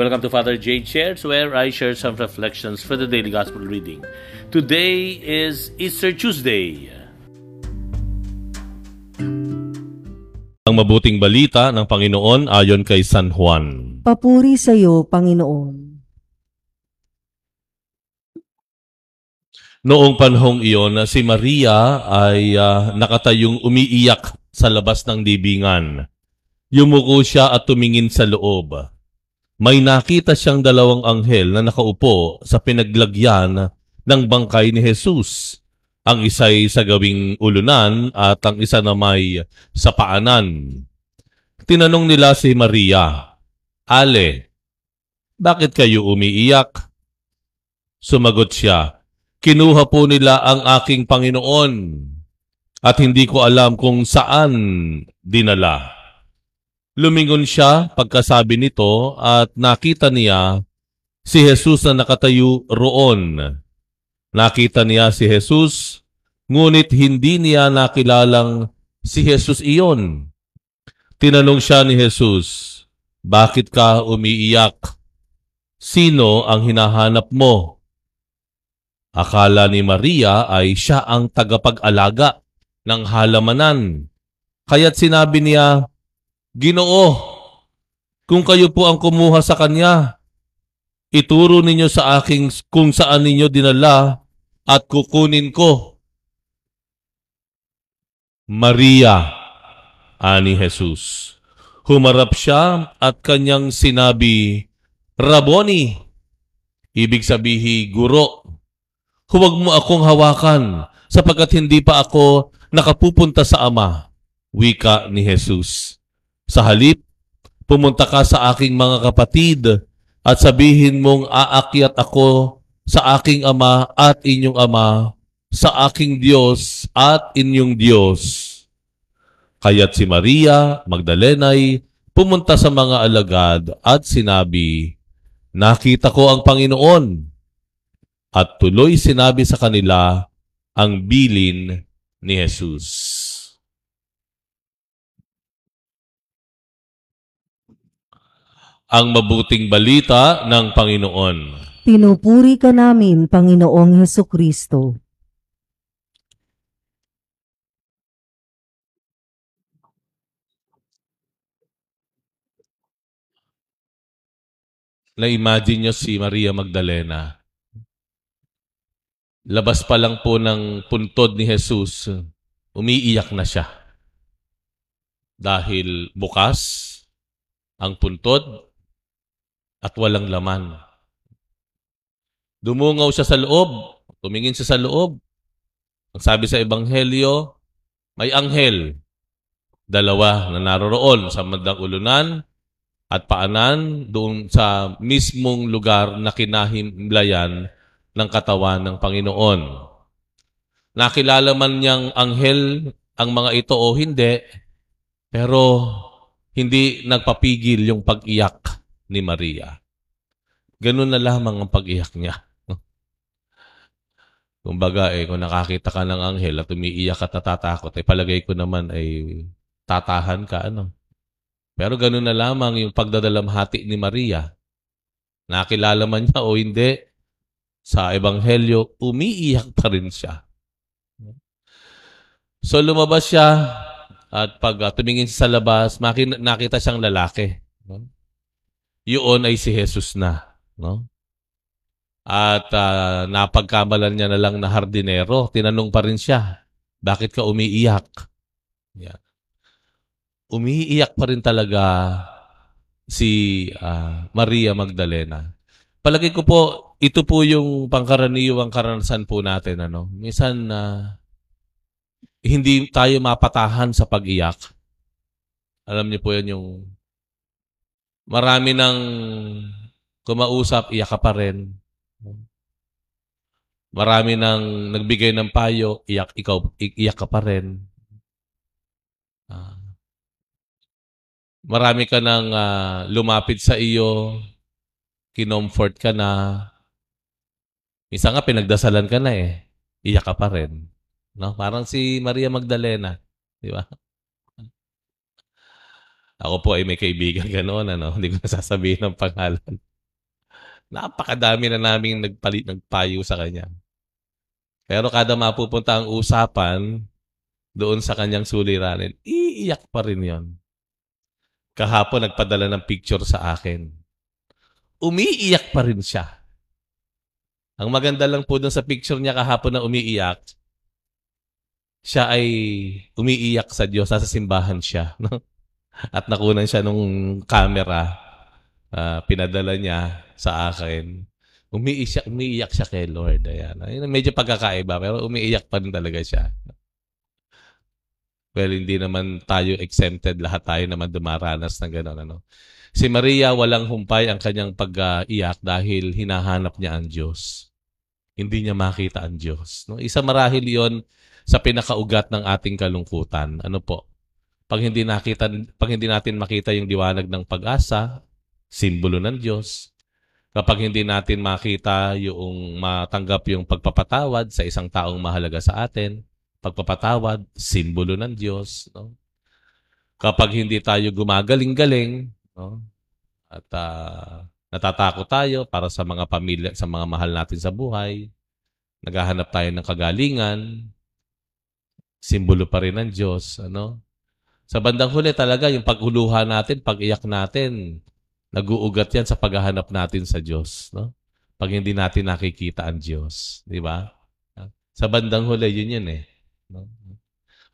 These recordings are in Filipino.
Welcome to Father Jade Shares, where I share some reflections for the daily gospel reading. Today is Easter Tuesday. Ang mabuting balita ng Panginoon ayon kay San Juan. Papuri sa iyo, Panginoon. Noong panahong iyon, si Maria ay ah, nakatayong umiiyak sa labas ng libingan. Yumuko siya at tumingin sa loob. May nakita siyang dalawang anghel na nakaupo sa pinaglagyan ng bangkay ni Jesus. Ang isa'y sa gawing ulunan at ang isa na may sa paanan. Tinanong nila si Maria, Ale, bakit kayo umiiyak? Sumagot siya, Kinuha po nila ang aking Panginoon at hindi ko alam kung saan dinala. Lumingon siya pagkasabi nito at nakita niya si Jesus na nakatayo roon. Nakita niya si Jesus, ngunit hindi niya nakilalang si Jesus iyon. Tinanong siya ni Jesus, Bakit ka umiiyak? Sino ang hinahanap mo? Akala ni Maria ay siya ang tagapag-alaga ng halamanan. Kaya't sinabi niya, Ginoo, kung kayo po ang kumuha sa kanya, ituro ninyo sa aking kung saan ninyo dinala at kukunin ko. Maria, ani Jesus. Humarap siya at kanyang sinabi, Raboni, ibig sabihi guro. Huwag mo akong hawakan sapagkat hindi pa ako nakapupunta sa Ama. Wika ni Jesus. Sa halip, pumunta ka sa aking mga kapatid at sabihin mong aakyat ako sa aking Ama at inyong Ama, sa aking Diyos at inyong Diyos. Kaya't si Maria Magdalenay pumunta sa mga alagad at sinabi, Nakita ko ang Panginoon at tuloy sinabi sa kanila ang bilin ni Jesus. Ang mabuting balita ng Panginoon. Pinupuri ka namin, Panginoong Heso Kristo. Na-imagine nyo si Maria Magdalena. Labas pa lang po ng puntod ni Jesus, umiiyak na siya. Dahil bukas ang puntod at walang laman. Dumungaw siya sa loob, tumingin siya sa loob. Ang sabi sa Ebanghelyo, may anghel, dalawa na naroroon sa mandang ulunan at paanan doon sa mismong lugar na kinahimlayan ng katawan ng Panginoon. Nakilala man niyang anghel ang mga ito o hindi, pero hindi nagpapigil yung pag-iyak ni Maria. Ganun na lamang ang pag-iyak niya. Kumbaga, eh, kung nakakita ka ng anghel at umiiyak at natatakot, eh, palagay ko naman ay tatahan ka, ano? Pero ganun na lamang yung pagdadalamhati ni Maria. Nakilala man niya o hindi, sa Ebanghelyo, umiiyak pa rin siya. So lumabas siya at pag uh, tumingin sa labas, makin- nakita siyang lalaki. Yun ay si Jesus na. No? At uh, napagkamalan niya na lang na hardinero. Tinanong pa rin siya, bakit ka umiiyak? Yeah. Umiiyak pa rin talaga si uh, Maria Magdalena. Palagi ko po, ito po yung pangkaraniwang karanasan po natin. Ano? Minsan, uh, hindi tayo mapatahan sa pag-iyak. Alam niyo po yan yung marami nang kumausap, iyak ka pa rin. Marami nang nagbigay ng payo, iyak, ikaw, iyak ka pa rin. Uh, marami ka nang uh, lumapit sa iyo, kinomfort ka na. Isa nga pinagdasalan ka na eh. Iyak ka pa rin. No? Parang si Maria Magdalena. Di ba? Ako po ay may kaibigan ganoon, ano? Hindi ko nasasabihin ng pangalan. Napakadami na naming nagpalit, nagpayo sa kanya. Pero kada mapupunta ang usapan doon sa kanyang suliranin, iiyak pa rin yon. Kahapon nagpadala ng picture sa akin. Umiiyak pa rin siya. Ang maganda lang po doon sa picture niya kahapon na umiiyak, siya ay umiiyak sa Diyos, sa simbahan siya. No? At nakunan siya nung camera, uh, pinadala niya sa akin. Umiiyak, umiiyak siya kay Lord. Ayan. Medyo pagkakaiba, pero umiiyak pa rin talaga siya. Well, hindi naman tayo exempted. Lahat tayo naman dumaranas ng gano'n. Ano? Si Maria, walang humpay ang kanyang pag-iyak dahil hinahanap niya ang Diyos. Hindi niya makita ang Diyos. No? Isa marahil yon sa pinakaugat ng ating kalungkutan. Ano po? Pag hindi, nakita, pag hindi natin makita yung diwanag ng pag-asa, simbolo ng Diyos, kapag hindi natin makita yung matanggap yung pagpapatawad sa isang taong mahalaga sa atin, pagpapatawad, simbolo ng Diyos. No? Kapag hindi tayo gumagaling-galing, no? at uh, natatakot tayo para sa mga pamilya, sa mga mahal natin sa buhay, naghahanap tayo ng kagalingan, simbolo pa rin ng Diyos. Ano? Sa bandang huli talaga, yung paghuluhan natin, pag-iyak natin, nag-uugat yan sa paghahanap natin sa Diyos. No? Pag hindi natin nakikita ang Diyos. Di ba? Sa bandang huli, yun yun eh. No?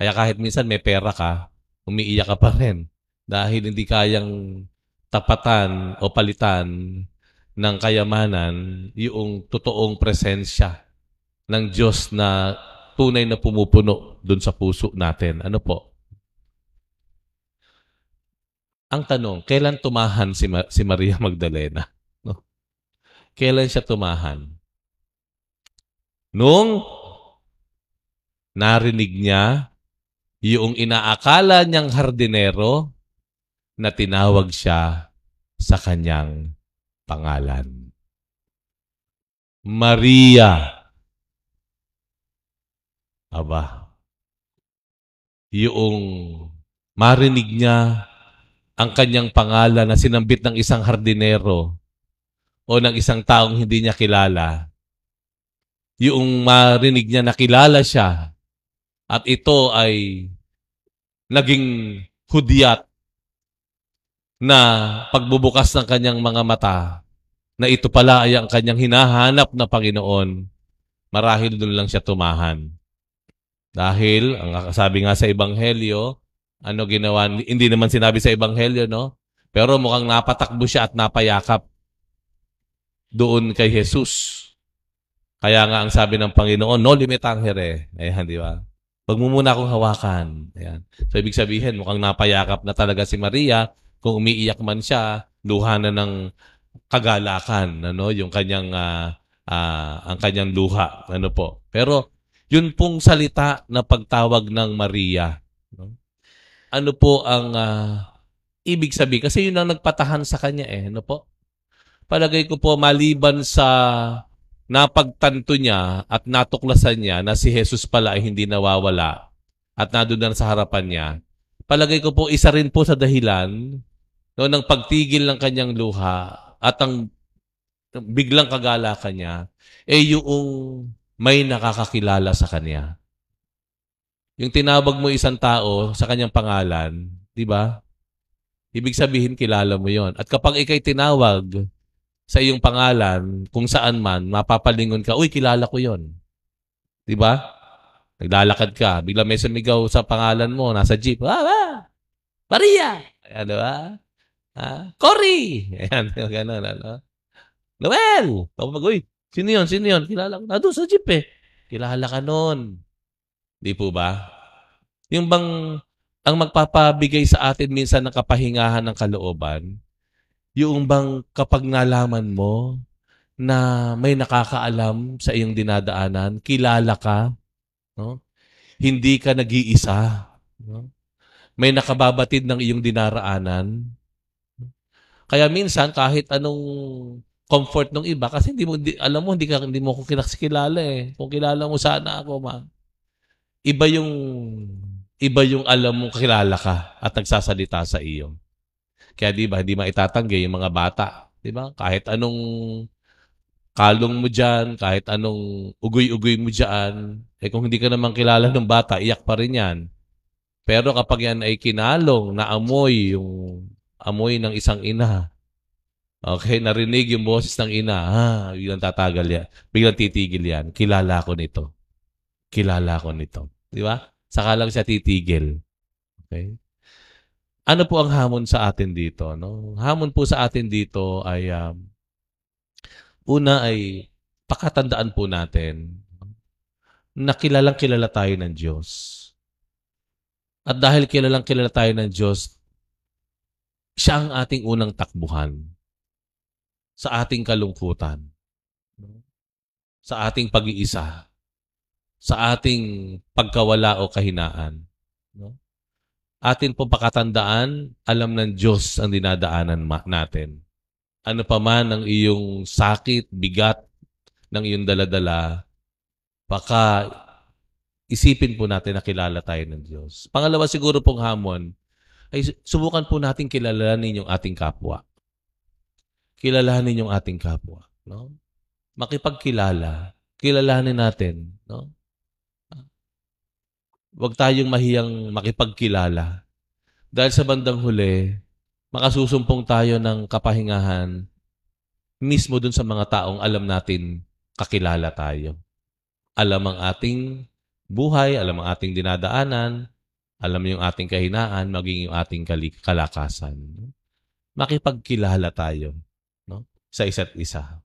Kaya kahit minsan may pera ka, umiiyak ka pa rin dahil hindi kayang tapatan o palitan ng kayamanan yung totoong presensya ng Diyos na tunay na pumupuno dun sa puso natin. Ano po? Ang tanong, kailan tumahan si, Ma- si Maria Magdalena? No? Kailan siya tumahan? Nung narinig niya yung inaakala niyang hardinero na tinawag siya sa kanyang pangalan. Maria. Aba, yung marinig niya ang kanyang pangalan na sinambit ng isang hardinero o ng isang taong hindi niya kilala, yung marinig niya na kilala siya at ito ay naging hudyat na pagbubukas ng kanyang mga mata na ito pala ay ang kanyang hinahanap na Panginoon, marahil doon lang siya tumahan. Dahil, ang sabi nga sa Ebanghelyo, ano ginawa, hindi naman sinabi sa Ebanghelyo, no? Pero mukhang napatakbo siya at napayakap doon kay Jesus. Kaya nga ang sabi ng Panginoon, no limit angere. Ayan, di ba? Huwag mo muna akong hawakan. Ayan. So, ibig sabihin, mukhang napayakap na talaga si Maria. Kung umiiyak man siya, luha na ng kagalakan, ano, yung kanyang, uh, uh, ang kanyang luha. Ano po. Pero, yun pong salita na pagtawag ng Maria. No? Ano po ang uh, ibig sabihin? Kasi yun ang nagpatahan sa kanya eh. Ano po? Palagay ko po, maliban sa napagtanto niya at natuklasan niya na si Jesus pala ay hindi nawawala at nandun na sa harapan niya, palagay ko po isa rin po sa dahilan no, ng pagtigil ng kanyang luha at ang biglang kagalakan niya, eh yung may nakakakilala sa kanya. Yung tinawag mo isang tao sa kanyang pangalan, di ba? Ibig sabihin, kilala mo yon. At kapag ikay tinawag sa iyong pangalan, kung saan man, mapapalingon ka, uy, kilala ko yon. Di ba? Naglalakad ka, bigla may sumigaw sa pangalan mo, nasa jeep, ah, ah, Maria! Ayan, di ba? Ah, Cory! Ayan, gano'n, ano? Noel! Kapag, uy, sino yon? Sino yon? Kilala ko. Nandun sa jeep eh. Kilala ka nun. Di po ba? Yung bang, ang magpapabigay sa atin minsan ng kapahingahan ng kalooban, yung bang kapag nalaman mo na may nakakaalam sa iyong dinadaanan, kilala ka, no? hindi ka nag-iisa, no? may nakababatid ng iyong dinaraanan. Kaya minsan, kahit anong comfort ng iba, kasi hindi mo, hindi, alam mo, hindi, ka, hindi mo ko kilala eh. Kung kilala mo sana ako, ma. Iba yung, iba yung alam mo kilala ka at nagsasalita sa iyo. Kaya di ba, hindi maitatanggi yung mga bata. Di ba? Kahit anong kalong mo dyan, kahit anong ugoy-ugoy mo dyan, eh kung hindi ka naman kilala ng bata, iyak pa rin yan. Pero kapag yan ay kinalong, naamoy yung amoy ng isang ina, okay, narinig yung boses ng ina, ah, biglang tatagal yan, biglang titigil yan, kilala ko nito. Kilala ko nito. Di ba? Saka lang siya titigil. Okay? Ano po ang hamon sa atin dito? No? Hamon po sa atin dito ay um, Una ay pakatandaan po natin na kilalang kilala tayo ng Diyos. At dahil kilalang kilala tayo ng Diyos, siya ang ating unang takbuhan sa ating kalungkutan, sa ating pag-iisa, sa ating pagkawala o kahinaan. No? Atin po pakatandaan, alam ng Diyos ang dinadaanan natin ano pa man ang iyong sakit, bigat ng iyong daladala, baka isipin po natin na kilala tayo ng Diyos. Pangalawa siguro pong hamon, ay subukan po natin kilalanin yung ating kapwa. Kilalanin yung ating kapwa. No? Makipagkilala. Kilalanin natin. No? Huwag tayong mahiyang makipagkilala. Dahil sa bandang huli, makasusumpong tayo ng kapahingahan mismo dun sa mga taong alam natin kakilala tayo. Alam ang ating buhay, alam ang ating dinadaanan, alam yung ating kahinaan, maging yung ating kalakasan. Makipagkilala tayo no? sa isa't isa.